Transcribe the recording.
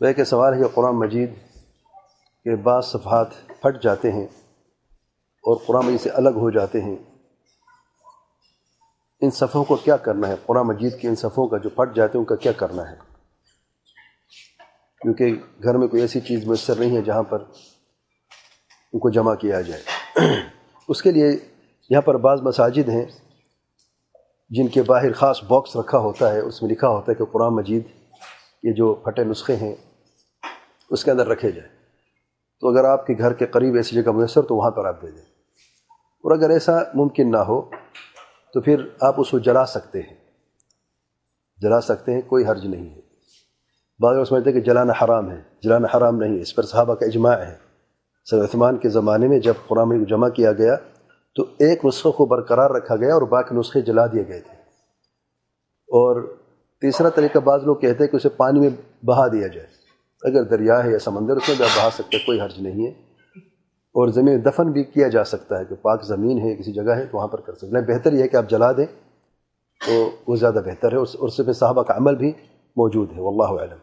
وہ کہ سوال ہے قرآن مجید کے بعض صفحات پھٹ جاتے ہیں اور قرآن مجید سے الگ ہو جاتے ہیں۔ ان صفحوں کو کیا کرنا ہے؟ قرآن مجید کے ان صفحوں کا جو پھٹ جاتے ہیں، ان کا کیا کرنا ہے؟ کیونکہ گھر میں کوئی ایسی چیز میسر نہیں ہے جہاں پر ان کو جمع کیا جائے۔ اس کے لیے یہاں پر بعض مساجد ہیں جن کے باہر خاص باکس رکھا ہوتا ہے، اس میں لکھا ہوتا ہے کہ قرآن مجید یہ جو پھٹے نسخے ہیں اس کے اندر رکھے جائیں تو اگر آپ کے گھر کے قریب ایسی جگہ میسر تو وہاں پر آپ دے دیں۔ اور اگر ایسا ممکن نہ ہو تو پھر آپ اس کو جلا سکتے ہیں۔ جلا سکتے ہیں، کوئی حرج نہیں ہے۔ بعض لوگ سمجھتے ہیں کہ جلانا حرام ہے۔ جلانا حرام نہیں ہے۔ اس پر صحابہ کا اجماع ہے۔ سر عثمان کے زمانے میں جب قرآن کو جمع کیا گیا تو ایک نسخے کو برقرار رکھا گیا اور باقی نسخے جلا دیے گئے تھے۔ اور تیسرا طریقہ بعض لوگ کہتے ہیں کہ اسے پانی میں بہا دیا جائے۔ اگر دریا ہے یا سمندر، اس میں بھی بہا سکتے کوئی حرج نہیں ہے۔ اور زمین دفن بھی کیا جا سکتا ہے کہ پاک زمین ہے، کسی جگہ ہے، تو وہاں پر کر سکتے ہیں۔ بہتر یہ ہے کہ آپ جلا دیں تو وہ زیادہ بہتر ہے۔ اور اس سے صحابہ کا عمل بھی موجود ہے۔ واللہ علم